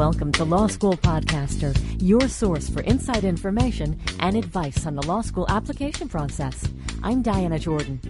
Welcome to Law School Podcaster, your source for inside information and advice on the law school application process. I'm Diana Jordan.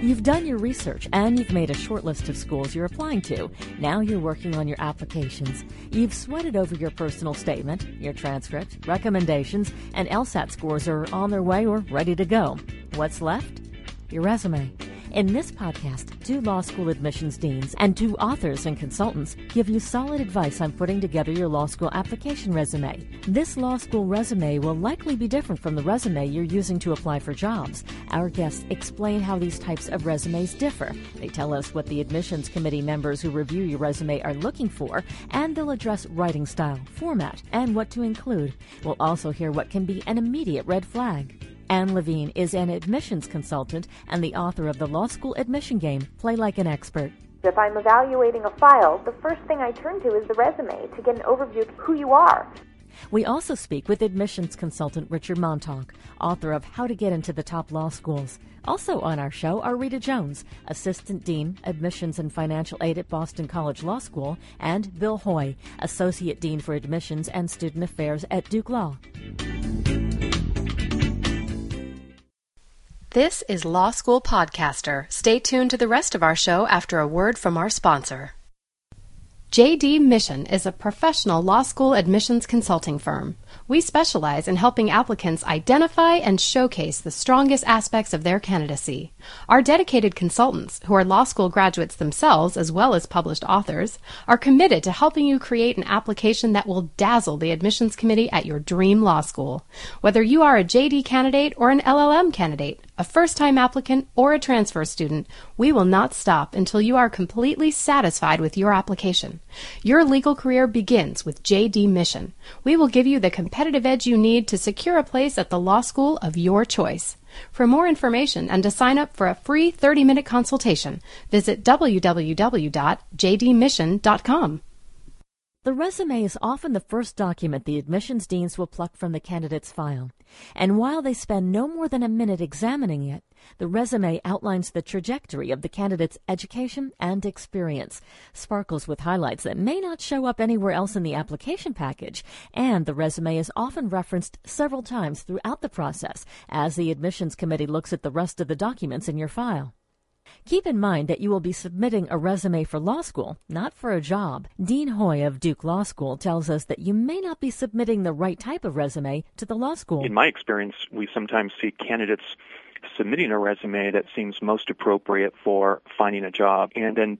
You've done your research and you've made a short list of schools you're applying to. Now you're working on your applications. You've sweated over your personal statement, your transcript, recommendations, and LSAT scores are on their way or ready to go. What's left? Your resume. In this podcast, two law school admissions deans and two authors and consultants give you solid advice on putting together your law school application resume. This law school resume will likely be different from the resume you're using to apply for jobs. Our guests explain how these types of resumes differ. They tell us what the admissions committee members who review your resume are looking for, and they'll address writing style, format, and what to include. We'll also hear what can be an immediate red flag. Ann Levine is an admissions consultant and the author of the Law School Admission Game, Play Like an Expert. If I'm evaluating a file, the first thing I turn to is the resume to get an overview of who you are. We also speak with admissions consultant Richard Montauk, author of How to Get into the Top Law Schools. Also on our show are Rita Jones, Assistant Dean, Admissions and Financial Aid at Boston College Law School, and Bill Hoye, Associate Dean for Admissions and Student Affairs at Duke Law. This is Law School Podcaster. Stay tuned to the rest of our show after a word from our sponsor. JD Mission is a professional law school admissions consulting firm. We specialize in helping applicants identify and showcase the strongest aspects of their candidacy. Our dedicated consultants, who are law school graduates themselves as well as published authors, are committed to helping you create an application that will dazzle the admissions committee at your dream law school. Whether you are a JD candidate or an LLM candidate, a first time applicant, or a transfer student, we will not stop until you are completely satisfied with your application. Your legal career begins with JD Mission. We will give you the competitive edge you need to secure a place at the law school of your choice. For more information and to sign up for a free 30 minute consultation, visit www.jdmission.com. The resume is often the first document the admissions deans will pluck from the candidate's file. And while they spend no more than a minute examining it, the resume outlines the trajectory of the candidate's education and experience, sparkles with highlights that may not show up anywhere else in the application package, and the resume is often referenced several times throughout the process as the admissions committee looks at the rest of the documents in your file. Keep in mind that you will be submitting a resume for law school, not for a job. Dean Hoye of Duke Law School tells us that you may not be submitting the right type of resume to the law school. In my experience, we sometimes see candidates submitting a resume that seems most appropriate for finding a job and then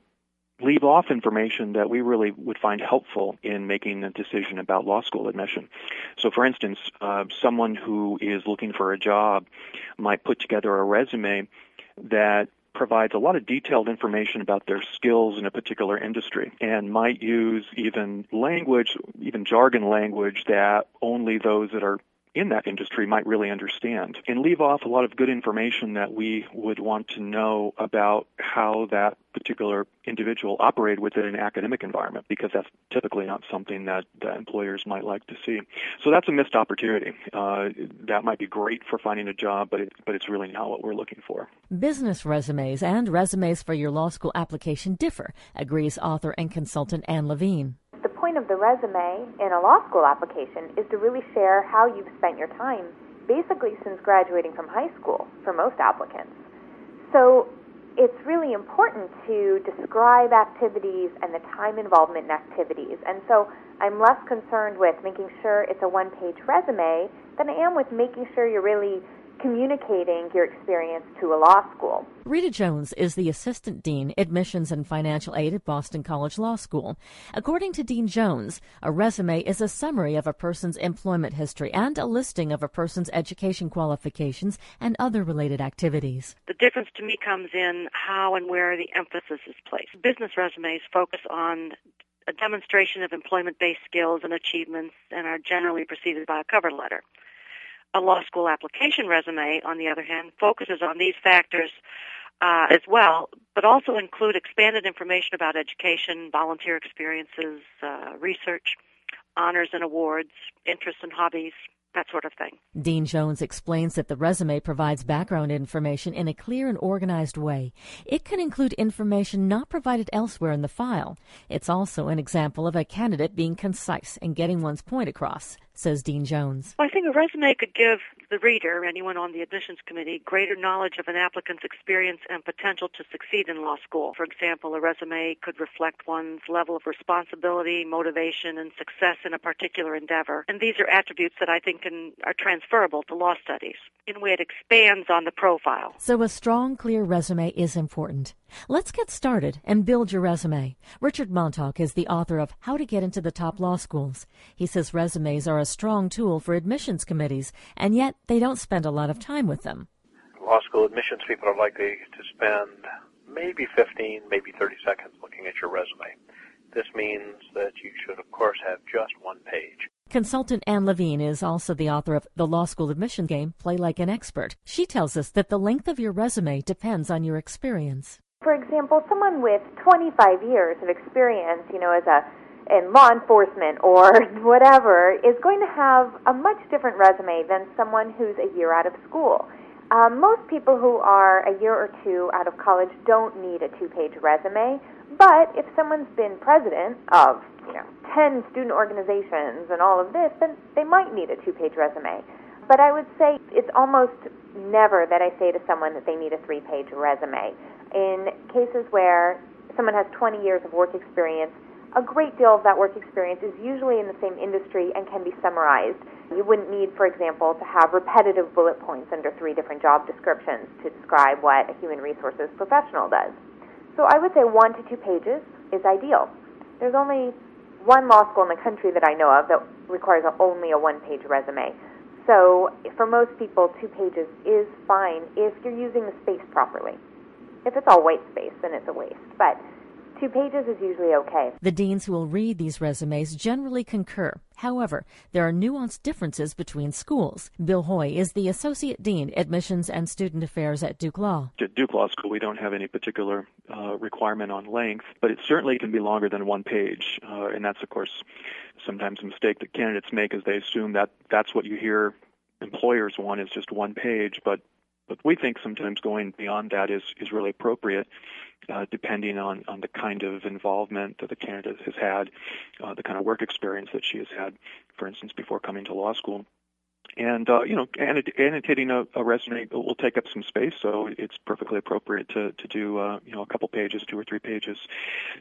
leave off information that we really would find helpful in making a decision about law school admission. So, for instance, uh, someone who is looking for a job might put together a resume that provides a lot of detailed information about their skills in a particular industry and might use even language, even jargon language that only those that are in that industry might really understand and leave off a lot of good information that we would want to know about how that particular individual operated within an academic environment because that's typically not something that, that employers might like to see. So that's a missed opportunity. Uh, that might be great for finding a job, but it, but it's really not what we're looking for. Business resumes and resumes for your law school application differ, agrees author and consultant Ann Levine point of the resume in a law school application is to really share how you've spent your time basically since graduating from high school for most applicants. So it's really important to describe activities and the time involvement in activities. And so I'm less concerned with making sure it's a one page resume than I am with making sure you're really communicating your experience to a law school. Rita Jones is the Assistant Dean, Admissions and Financial Aid at Boston College Law School. According to Dean Jones, a resume is a summary of a person's employment history and a listing of a person's education qualifications and other related activities. The difference to me comes in how and where the emphasis is placed. Business resumes focus on a demonstration of employment based skills and achievements and are generally preceded by a cover letter. A law school application resume, on the other hand, focuses on these factors uh, as well, but also include expanded information about education, volunteer experiences, uh, research, honors and awards, interests and hobbies, that sort of thing. Dean Jones explains that the resume provides background information in a clear and organized way. It can include information not provided elsewhere in the file. It's also an example of a candidate being concise and getting one's point across says Dean Jones. Well, I think a resume could give the reader, anyone on the admissions committee, greater knowledge of an applicant's experience and potential to succeed in law school. For example, a resume could reflect one's level of responsibility, motivation, and success in a particular endeavor. And these are attributes that I think can, are transferable to law studies. In a way, it expands on the profile. So a strong, clear resume is important. Let's get started and build your resume. Richard Montauk is the author of How to Get into the Top Law Schools. He says resumes are a strong tool for admissions committees, and yet they don't spend a lot of time with them. Law school admissions people are likely to spend maybe 15, maybe 30 seconds looking at your resume. This means that you should, of course, have just one page. Consultant Ann Levine is also the author of The Law School Admission Game Play Like an Expert. She tells us that the length of your resume depends on your experience. For example, someone with 25 years of experience, you know, as a in law enforcement or whatever is going to have a much different resume than someone who's a year out of school. Um, most people who are a year or two out of college don't need a two-page resume, but if someone's been president of, you know, 10 student organizations and all of this, then they might need a two-page resume. But I would say it's almost never that I say to someone that they need a three-page resume. In cases where someone has 20 years of work experience, a great deal of that work experience is usually in the same industry and can be summarized. You wouldn't need, for example, to have repetitive bullet points under three different job descriptions to describe what a human resources professional does. So I would say one to two pages is ideal. There's only one law school in the country that I know of that requires only a one page resume. So for most people, two pages is fine if you're using the space properly. If it's all white space, then it's a waste. But Two pages is usually okay. The deans who will read these resumes generally concur. However, there are nuanced differences between schools. Bill Hoye is the Associate Dean, Admissions and Student Affairs at Duke Law. At Duke Law School, we don't have any particular uh, requirement on length, but it certainly can be longer than one page. Uh, and that's, of course, sometimes a mistake that candidates make is they assume that that's what you hear employers want is just one page, but but we think sometimes going beyond that is, is really appropriate, uh, depending on, on the kind of involvement that the candidate has had, uh, the kind of work experience that she has had, for instance, before coming to law school. And uh, you know, annotating a, a resume will take up some space, so it's perfectly appropriate to to do uh, you know a couple pages, two or three pages.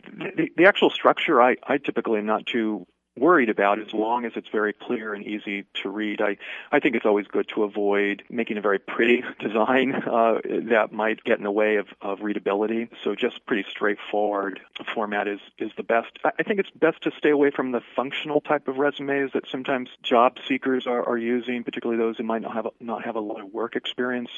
The, the actual structure, I I typically am not too worried about as long as it's very clear and easy to read. I, I think it's always good to avoid making a very pretty design uh, that might get in the way of, of readability. So just pretty straightforward format is, is the best. I think it's best to stay away from the functional type of resumes that sometimes job seekers are, are using, particularly those who might not have, a, not have a lot of work experience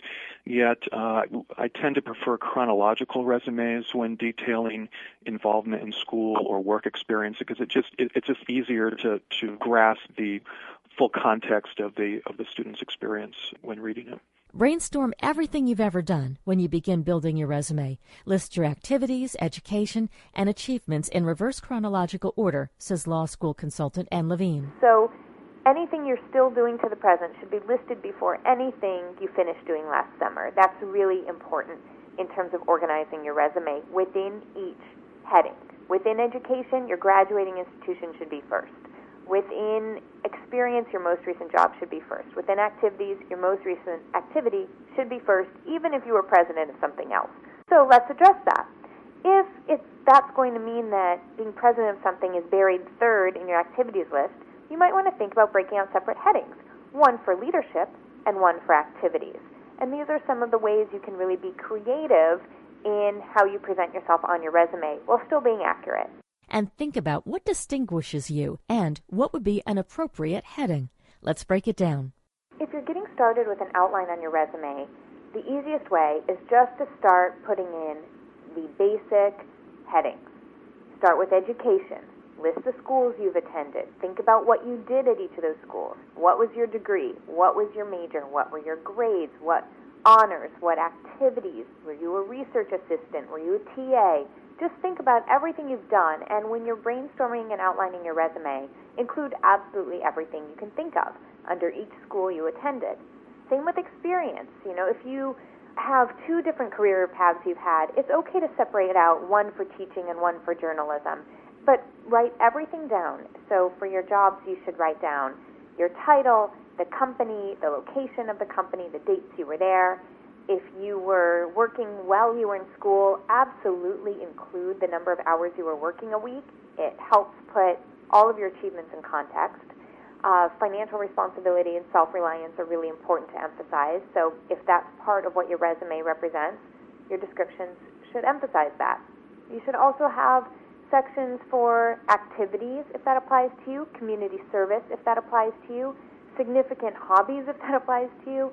yet. Uh, I tend to prefer chronological resumes when detailing involvement in school or work experience because it just it, it's just easy easier to, to grasp the full context of the of the student's experience when reading it. Brainstorm everything you've ever done when you begin building your resume. List your activities, education, and achievements in reverse chronological order, says law school consultant Ann Levine. So, anything you're still doing to the present should be listed before anything you finished doing last summer. That's really important in terms of organizing your resume within each heading. Within education, your graduating institution should be first. Within experience, your most recent job should be first. Within activities, your most recent activity should be first, even if you were president of something else. So let's address that. If that's going to mean that being president of something is buried third in your activities list, you might want to think about breaking out separate headings one for leadership and one for activities. And these are some of the ways you can really be creative in how you present yourself on your resume while still being accurate. And think about what distinguishes you and what would be an appropriate heading. Let's break it down. If you're getting started with an outline on your resume, the easiest way is just to start putting in the basic headings. Start with education. List the schools you've attended. Think about what you did at each of those schools. What was your degree? What was your major? What were your grades? What honors, what activities, were you a research assistant, were you a TA? Just think about everything you've done, and when you're brainstorming and outlining your resume, include absolutely everything you can think of. under each school you attended. Same with experience. You know, if you have two different career paths you've had, it's okay to separate out one for teaching and one for journalism. But write everything down. So for your jobs, you should write down your title, the company, the location of the company, the dates you were there. If you were working while you were in school, absolutely include the number of hours you were working a week. It helps put all of your achievements in context. Uh, financial responsibility and self-reliance are really important to emphasize. So if that's part of what your resume represents, your descriptions should emphasize that. You should also have sections for activities, if that applies to you, community service, if that applies to you, significant hobbies, if that applies to you,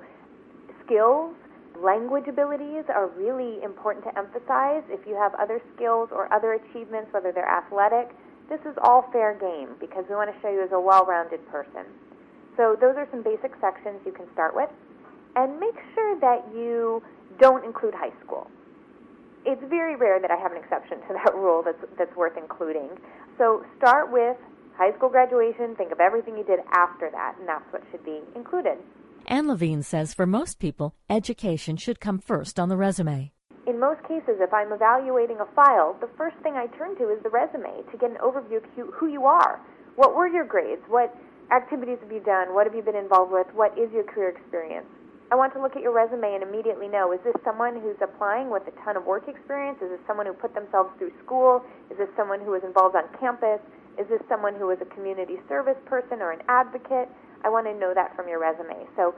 skills, language abilities are really important to emphasize. If you have other skills or other achievements, whether they're athletic, this is all fair game because we want to show you as a well-rounded person. So those are some basic sections you can start with. And make sure that you don't include high school. It's very rare that I have an exception to that rule that's, that's worth including. So start with high school graduation, think of everything you did after that, and that's what should be included. Ann Levine says for most people, education should come first on the resume in most cases, if I'm evaluating a file, the first thing I turn to is the resume to get an overview of who you are. What were your grades? What activities have you done? What have you been involved with? What is your career experience? I want to look at your resume and immediately know is this someone who's applying with a ton of work experience? Is this someone who put themselves through school? Is this someone who was involved on campus? Is this someone who was a community service person or an advocate? I want to know that from your resume. So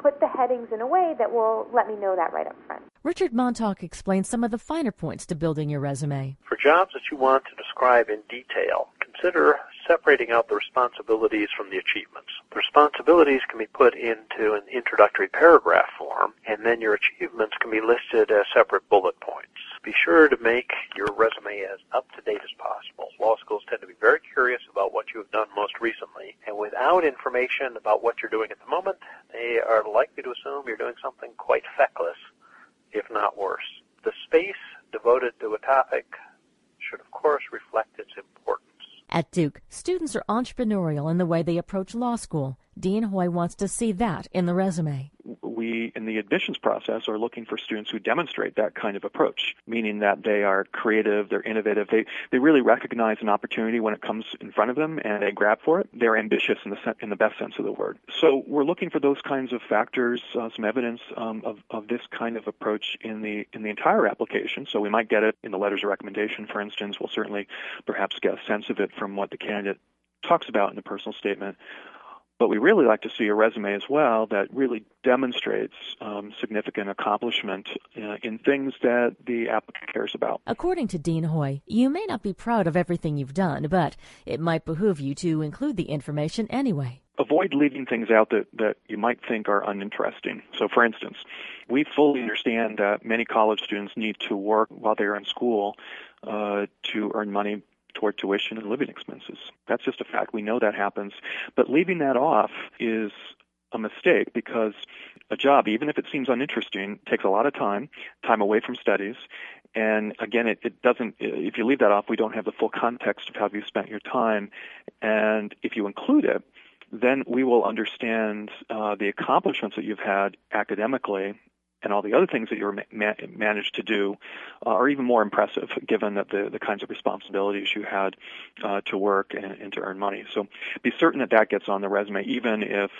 put the headings in a way that will let me know that right up front. Richard Montauk explains some of the finer points to building your resume. For jobs that you want to describe in detail, consider separating out the responsibilities from the achievements. The responsibilities can be put into an introductory paragraph form, and then your achievements can be listed as separate bullet points. Be sure to make your resume as up to date as possible. Law schools tend to be very curious about what you have done most recently, and without information about what you're doing at the moment, they are likely to assume you're doing something quite feckless, if not worse. The space devoted to a topic should, of course, reflect its importance. At Duke, students are entrepreneurial in the way they approach law school. Dean Hoye wants to see that in the resume. We, in the admissions process, are looking for students who demonstrate that kind of approach, meaning that they are creative, they're innovative, they, they really recognize an opportunity when it comes in front of them and they grab for it. They're ambitious in the, in the best sense of the word. So we're looking for those kinds of factors, uh, some evidence um, of, of this kind of approach in the, in the entire application. So we might get it in the letters of recommendation, for instance. We'll certainly perhaps get a sense of it from what the candidate talks about in the personal statement. But we really like to see a resume as well that really demonstrates um, significant accomplishment uh, in things that the applicant cares about. According to Dean Hoye, you may not be proud of everything you've done, but it might behoove you to include the information anyway avoid leaving things out that, that you might think are uninteresting. So, for instance, we fully understand that many college students need to work while they're in school uh, to earn money toward tuition and living expenses. That's just a fact. We know that happens. But leaving that off is a mistake because a job, even if it seems uninteresting, takes a lot of time, time away from studies. And again, it, it doesn't, if you leave that off, we don't have the full context of how you spent your time. And if you include it, then we will understand uh, the accomplishments that you've had academically and all the other things that you ma- managed to do uh, are even more impressive given that the, the kinds of responsibilities you had uh, to work and, and to earn money. So be certain that that gets on the resume, even if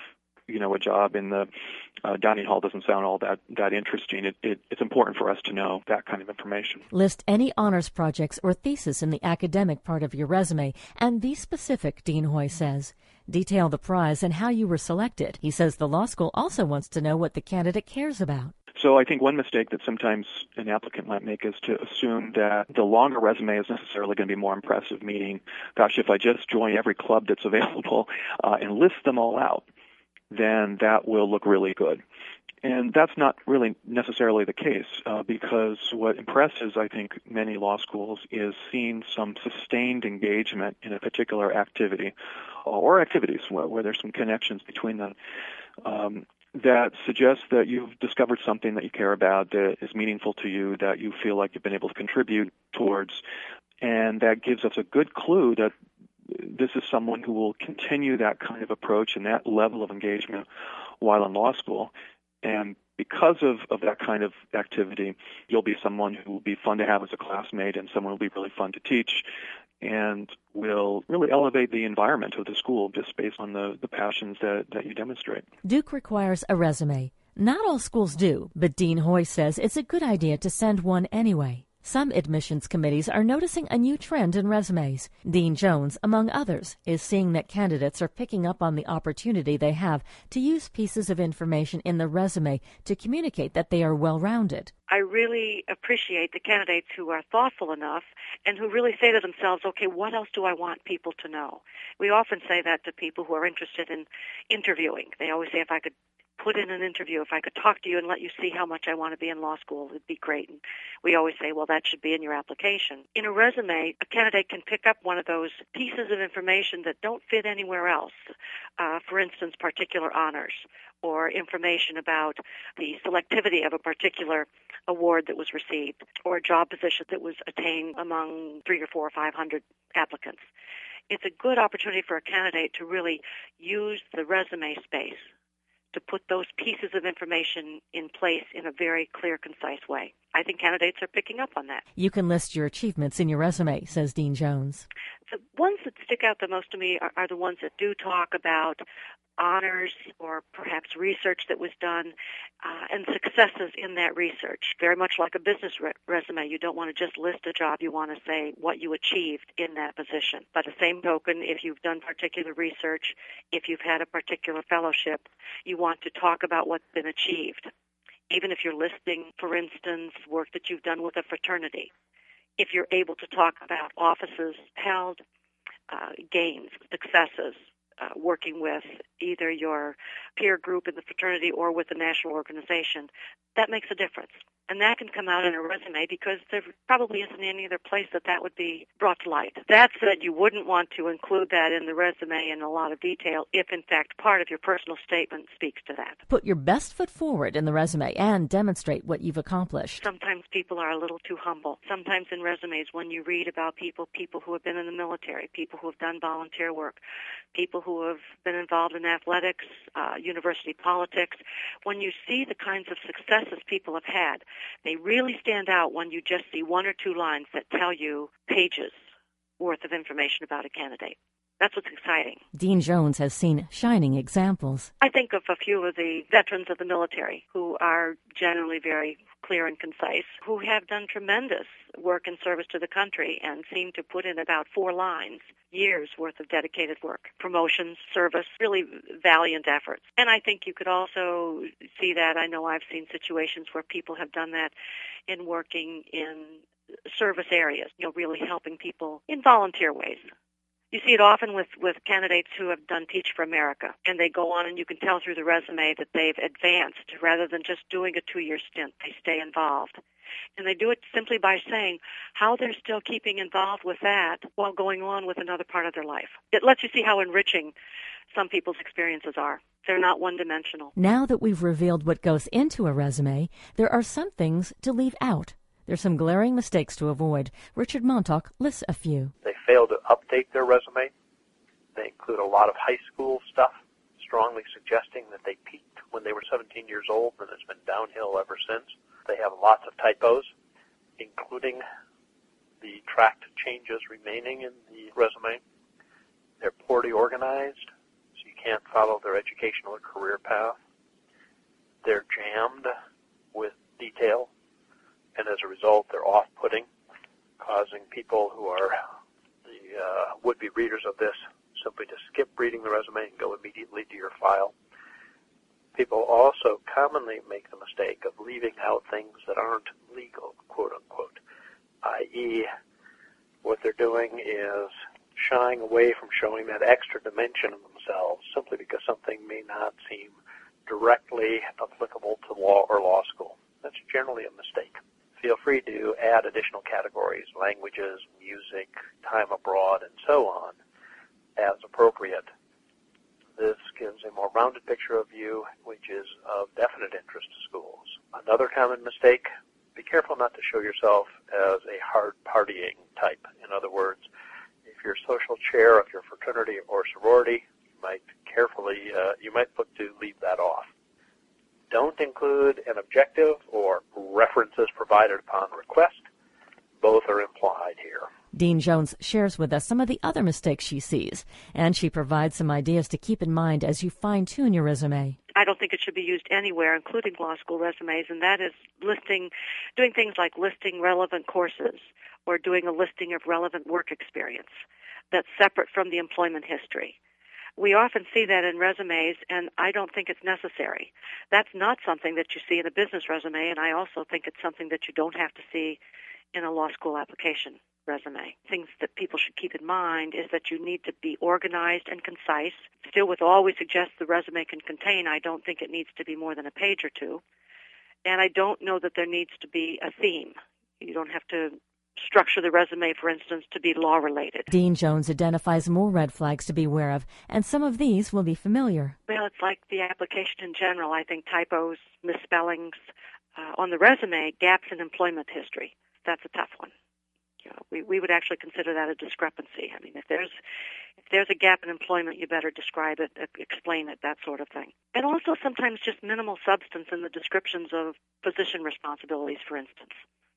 you know a job in the uh, dining hall doesn't sound all that that interesting. It, it, it's important for us to know that kind of information. List any honors projects or thesis in the academic part of your resume, and be specific. Dean Hoye says. Detail the prize and how you were selected. He says the law school also wants to know what the candidate cares about. So I think one mistake that sometimes an applicant might make is to assume that the longer resume is necessarily going to be more impressive, meaning, gosh, if I just join every club that's available uh, and list them all out, then that will look really good. And that's not really necessarily the case uh, because what impresses, I think, many law schools is seeing some sustained engagement in a particular activity or activities where, where there's some connections between them. Um, that suggests that you've discovered something that you care about that is meaningful to you, that you feel like you've been able to contribute towards, and that gives us a good clue that this is someone who will continue that kind of approach and that level of engagement while in law school. And because of, of that kind of activity, you'll be someone who will be fun to have as a classmate and someone who will be really fun to teach and will really elevate the environment of the school just based on the, the passions that, that you demonstrate. Duke requires a resume. Not all schools do, but Dean Hoye says it's a good idea to send one anyway. Some admissions committees are noticing a new trend in resumes. Dean Jones, among others, is seeing that candidates are picking up on the opportunity they have to use pieces of information in the resume to communicate that they are well rounded. I really appreciate the candidates who are thoughtful enough and who really say to themselves, okay, what else do I want people to know? We often say that to people who are interested in interviewing. They always say, if I could put in an interview. If I could talk to you and let you see how much I want to be in law school, it'd be great. And we always say, well, that should be in your application. In a resume, a candidate can pick up one of those pieces of information that don't fit anywhere else. Uh, for instance, particular honors or information about the selectivity of a particular award that was received or a job position that was attained among three or four or five hundred applicants. It's a good opportunity for a candidate to really use the resume space to put those pieces of information in place in a very clear, concise way. I think candidates are picking up on that. You can list your achievements in your resume, says Dean Jones. The ones that stick out the most to me are, are the ones that do talk about honors or perhaps research that was done uh, and successes in that research. Very much like a business re- resume, you don't want to just list a job, you want to say what you achieved in that position. By the same token, if you've done particular research, if you've had a particular fellowship, you want to talk about what's been achieved. Even if you're listing, for instance, work that you've done with a fraternity. If you're able to talk about offices held, uh, gains, successes, uh, working with either your peer group in the fraternity or with the national organization, that makes a difference. And that can come out in a resume because there probably isn't any other place that that would be brought to light. That said, you wouldn't want to include that in the resume in a lot of detail if, in fact, part of your personal statement speaks to that. Put your best foot forward in the resume and demonstrate what you've accomplished. Sometimes people are a little too humble. Sometimes in resumes, when you read about people, people who have been in the military, people who have done volunteer work, people who have been involved in athletics, uh, university politics, when you see the kinds of successes people have had, they really stand out when you just see one or two lines that tell you pages worth of information about a candidate. That's what's exciting. Dean Jones has seen shining examples. I think of a few of the veterans of the military who are generally very clear and concise, who have done tremendous work in service to the country and seem to put in about four lines, years worth of dedicated work, promotions, service, really valiant efforts. And I think you could also see that. I know I've seen situations where people have done that in working in service areas, you know, really helping people in volunteer ways. You see it often with, with candidates who have done Teach for America, and they go on and you can tell through the resume that they've advanced rather than just doing a two-year stint. They stay involved. And they do it simply by saying how they're still keeping involved with that while going on with another part of their life. It lets you see how enriching some people's experiences are. They're not one dimensional. Now that we've revealed what goes into a resume, there are some things to leave out. There's some glaring mistakes to avoid. Richard Montauk lists a few. Fail to update their resume. They include a lot of high school stuff, strongly suggesting that they peaked when they were 17 years old and it's been downhill ever since. They have lots of typos, including the tracked changes remaining in the resume. They're poorly organized, so you can't follow their educational or career path. They're jammed with detail and as a result, they're off-putting, causing people who are uh, would-be readers of this simply to skip reading the resume and go immediately to your file. People also commonly make the mistake of leaving out things that aren't legal, quote unquote, i.e., what they're doing is shying away from showing that extra dimension of themselves simply because something may not seem directly applicable to law or law school. That's generally a mistake feel free to add additional categories, languages, music, time abroad, and so on, as appropriate. This gives a more rounded picture of you, which is of definite interest to schools. Another common mistake, be careful not to show yourself as a hard partying type. In other words, if you're social chair of your fraternity or sorority, you might carefully, uh, you might look to leave that off. Don't include an objective or references provided upon request. Both are implied here. Dean Jones shares with us some of the other mistakes she sees, and she provides some ideas to keep in mind as you fine tune your resume. I don't think it should be used anywhere, including law school resumes, and that is listing, doing things like listing relevant courses or doing a listing of relevant work experience that's separate from the employment history. We often see that in resumes, and I don't think it's necessary. That's not something that you see in a business resume, and I also think it's something that you don't have to see in a law school application resume. Things that people should keep in mind is that you need to be organized and concise. Still, with all we suggest the resume can contain, I don't think it needs to be more than a page or two. And I don't know that there needs to be a theme. You don't have to structure the resume, for instance, to be law related. Dean Jones identifies more red flags to be aware of, and some of these will be familiar. Well, it's like the application in general. I think typos, misspellings uh, on the resume, gaps in employment history. That's a tough one. You know, we we would actually consider that a discrepancy. I mean, if there's if there's a gap in employment, you better describe it, explain it, that sort of thing. And also sometimes just minimal substance in the descriptions of position responsibilities, for instance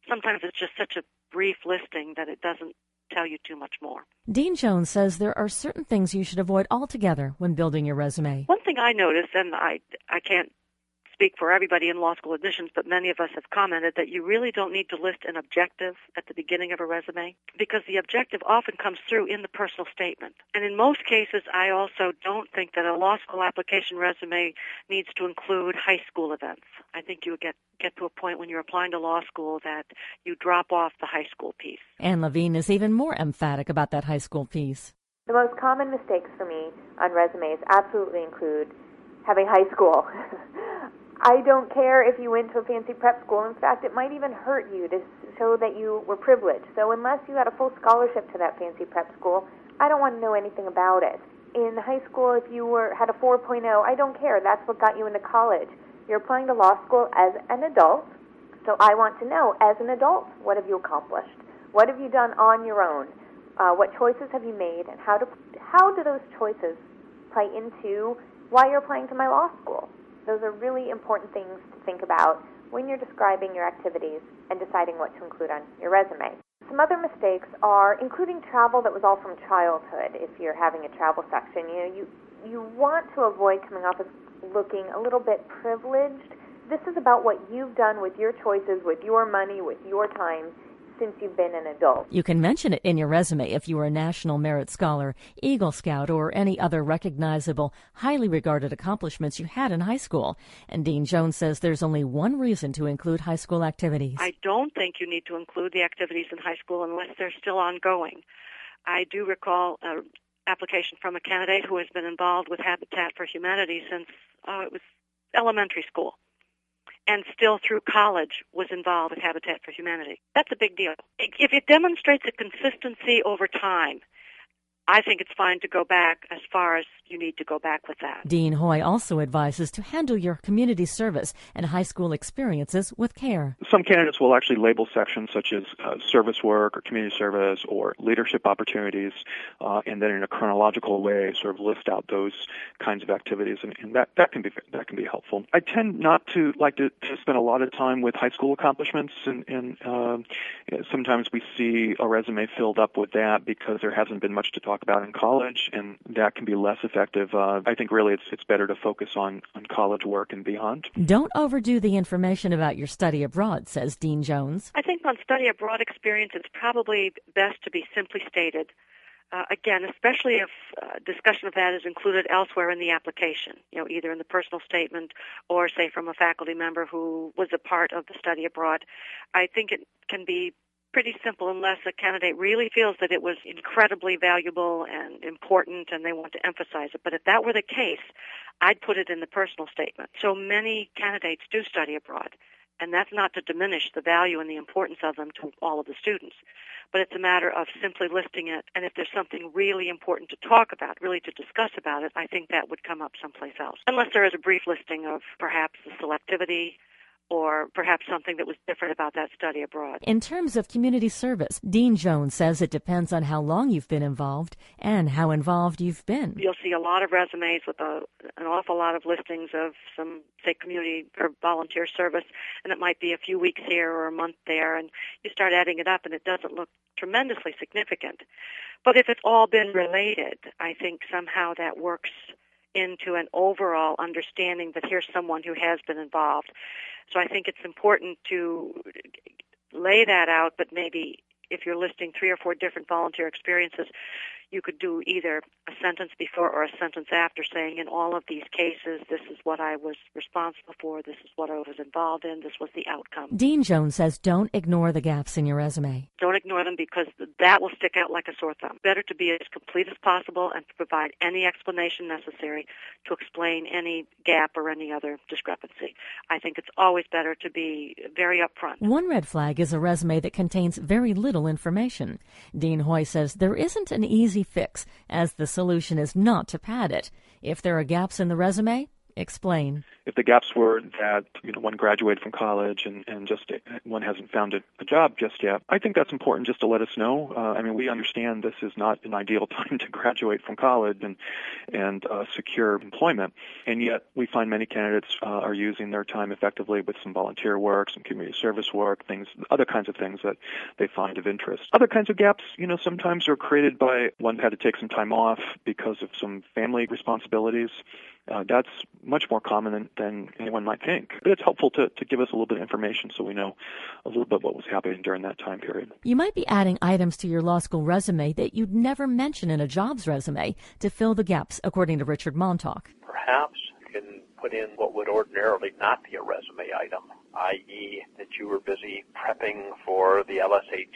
sometimes it's just such a brief listing that it doesn't tell you too much more. Dean Jones says there are certain things you should avoid altogether when building your resume. One thing I noticed, and I I can't speak for everybody in law school admissions, but many of us have commented that you really don't need to list an objective at the beginning of a resume because the objective often comes through in the personal statement. And in most cases, I also don't think that a law school application resume needs to include high school events. I think you get get to a point when you're applying to law school that you drop off the high school piece. Ann Levine is even more emphatic about that high school piece. The most common mistakes for me on resumes absolutely include having high school. I don't care if you went to a fancy prep school. In fact, it might even hurt you to show that you were privileged. So unless you had a full scholarship to that fancy prep school, I don't want to know anything about it. In high school, if you were had a 4.0, I don't care. That's what got you into college. You're applying to law school as an adult, so I want to know, as an adult, what have you accomplished? What have you done on your own? Uh, what choices have you made, and how do how do those choices play into why you're applying to my law school? Those are really important things to think about when you're describing your activities and deciding what to include on your resume. Some other mistakes are including travel that was all from childhood. If you're having a travel section, you know you you want to avoid coming off as looking a little bit privileged. This is about what you've done with your choices, with your money, with your time, since you've been an adult. You can mention it in your resume if you were a National Merit Scholar, Eagle Scout, or any other recognizable, highly regarded accomplishments you had in high school. And Dean Jones says there's only one reason to include high school activities. I don't think you need to include the activities in high school unless they're still ongoing. I do recall an application from a candidate who has been involved with Habitat for Humanity since uh, it was elementary school and still through college was involved with Habitat for Humanity. That's a big deal. If it demonstrates a consistency over time, I think it's fine to go back as far as you need to go back with that. Dean Hoye also advises to handle your community service and high school experiences with care. Some candidates will actually label sections such as uh, service work or community service or leadership opportunities, uh, and then in a chronological way, sort of list out those kinds of activities, and, and that that can be that can be helpful. I tend not to like to, to spend a lot of time with high school accomplishments, and, and uh, sometimes we see a resume filled up with that because there hasn't been much to talk about in college, and that can be less effective. Uh, I think really it's it's better to focus on on college work and beyond. Don't overdo the information about your study abroad, says Dean Jones. I think on study abroad experience, it's probably best to be simply stated. Uh, again, especially if uh, discussion of that is included elsewhere in the application, you know, either in the personal statement or, say, from a faculty member who was a part of the study abroad. I think it can be pretty simple unless a candidate really feels that it was incredibly valuable and important and they want to emphasize it. But if that were the case, I'd put it in the personal statement. So many candidates do study abroad. And that's not to diminish the value and the importance of them to all of the students. But it's a matter of simply listing it. And if there's something really important to talk about, really to discuss about it, I think that would come up someplace else. Unless there is a brief listing of perhaps the selectivity or perhaps something that was different about that study abroad. In terms of community service, Dean Jones says it depends on how long you've been involved and how involved you've been. You'll see a lot of resumes with a, an awful lot of listings of some, say, community or volunteer service, and it might be a few weeks here or a month there, and you start adding it up, and it doesn't look tremendously significant. But if it's all been related, I think somehow that works into an overall understanding that here's someone who has been involved. So I think it's important to lay that out, but maybe if you're listing three or four different volunteer experiences, you could do either a sentence before or a sentence after saying, in all of these cases, this is what I was responsible for, this is what I was involved in, this was the outcome. Dean Jones says don't ignore the gaps in your resume. Don't ignore them because that will stick out like a sore thumb. Better to be as complete as possible and to provide any explanation necessary to explain any gap or any other discrepancy. I think it's always better to be very upfront. One red flag is a resume that contains very little information. Dean Hoye says there isn't an easy easy fix, as the solution is not to pad it. If there are gaps in the resume, explain if the gaps were that you know one graduated from college and and just one hasn't found a, a job just yet, I think that's important just to let us know. Uh, I mean, we understand this is not an ideal time to graduate from college and and uh, secure employment, and yet we find many candidates uh, are using their time effectively with some volunteer work, some community service work, things, other kinds of things that they find of interest. Other kinds of gaps, you know, sometimes are created by one had to take some time off because of some family responsibilities. Uh, that's much more common than, than anyone might think. But it's helpful to, to give us a little bit of information so we know a little bit what was happening during that time period. You might be adding items to your law school resume that you'd never mention in a jobs resume to fill the gaps, according to Richard Montauk. Perhaps you can put in what would ordinarily not be a resume item, i.e., that you were busy prepping for the LSAT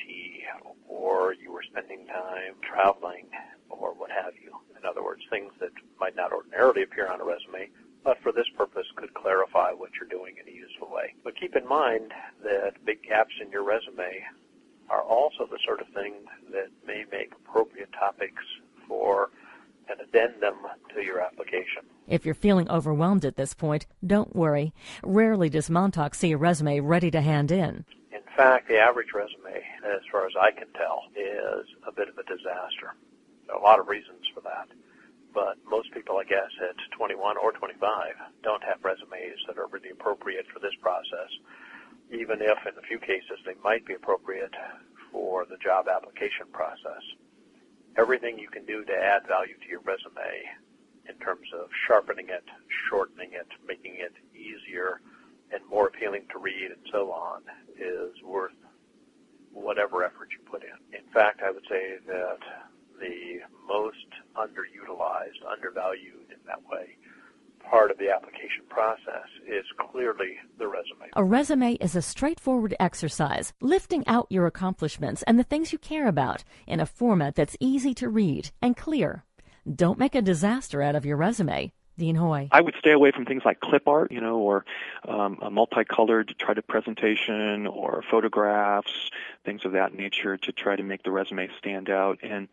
or you were spending time traveling or what have you. In other words, things that might not ordinarily appear on a resume but for this purpose could clarify what you're doing in a useful way. But keep in mind that big gaps in your resume are also the sort of thing that may make appropriate topics for an addendum to your application. If you're feeling overwhelmed at this point, don't worry. Rarely does Montauk see a resume ready to hand in. In fact, the average resume, as far as I can tell, is a bit of a disaster. A lot of reasons for that but most people, I guess, at 21 or 25 don't have resumes that are really appropriate for this process, even if in a few cases they might be appropriate for the job application process. Everything you can do to add value to your resume in terms of sharpening it, shortening it, making it easier and more appealing to read and so on is worth whatever effort you put in. In fact, I would say that the most underutilized, undervalued in that way part of the application process is clearly the resume. A resume is a straightforward exercise, lifting out your accomplishments and the things you care about in a format that's easy to read and clear. Don't make a disaster out of your resume. Dean Hoye. I would stay away from things like clip art, you know, or um, a multicolored try to presentation or photographs, things of that nature to try to make the resume stand out. And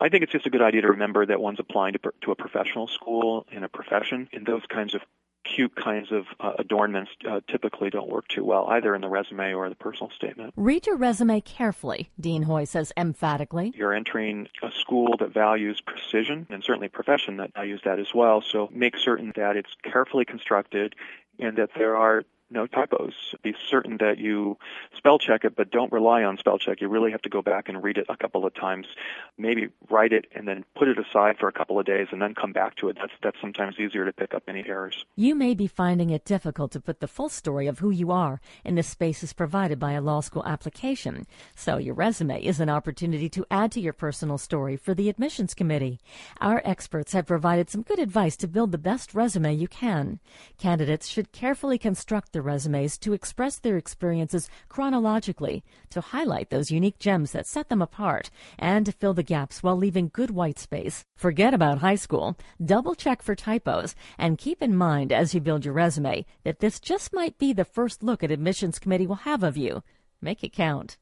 I think it's just a good idea to remember that one's applying to, to a professional school in a profession, and those kinds of cute kinds of uh, adornments uh, typically don't work too well either in the resume or the personal statement. Read your resume carefully, Dean Hoye says emphatically. You're entering a school that values precision and certainly a profession that values that as well. So make certain that it's carefully constructed and that there are no typos. Be certain that you spell check it, but don't rely on spell check. You really have to go back and read it a couple of times. Maybe write it and then put it aside for a couple of days and then come back to it. That's that's sometimes easier to pick up any errors. You may be finding it difficult to put the full story of who you are in the spaces provided by a law school application. So your resume is an opportunity to add to your personal story for the admissions committee. Our experts have provided some good advice to build the best resume you can. Candidates should carefully construct their resumes to express their experiences chronologically, to highlight those unique gems that set them apart, and to fill the gaps while leaving good white space. Forget about high school. Double check for typos, and keep in mind as you build your resume that this just might be the first look an admissions committee will have of you. Make it count.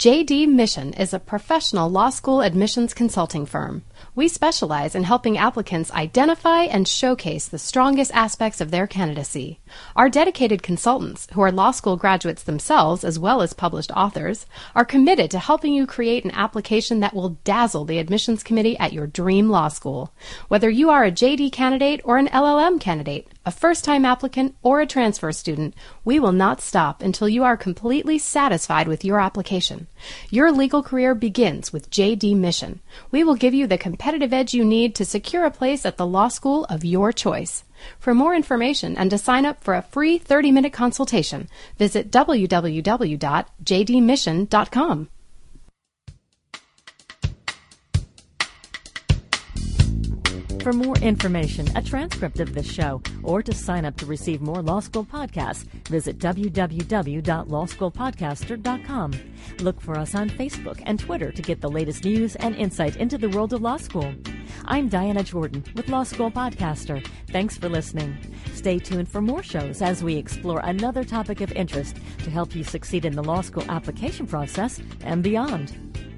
JD Mission is a professional law school admissions consulting firm. We specialize in helping applicants identify and showcase the strongest aspects of their candidacy. Our dedicated consultants, who are law school graduates themselves as well as published authors, are committed to helping you create an application that will dazzle the admissions committee at your dream law school. Whether you are a JD candidate or an LLM candidate, a first time applicant, or a transfer student, we will not stop until you are completely satisfied with your application. Your legal career begins with JD Mission. We will give you the competitive edge you need to secure a place at the law school of your choice. For more information and to sign up for a free 30 minute consultation, visit www.jdmission.com. For more information, a transcript of this show, or to sign up to receive more Law School podcasts, visit www.lawschoolpodcaster.com. Look for us on Facebook and Twitter to get the latest news and insight into the world of law school. I'm Diana Jordan with Law School Podcaster. Thanks for listening. Stay tuned for more shows as we explore another topic of interest to help you succeed in the law school application process and beyond.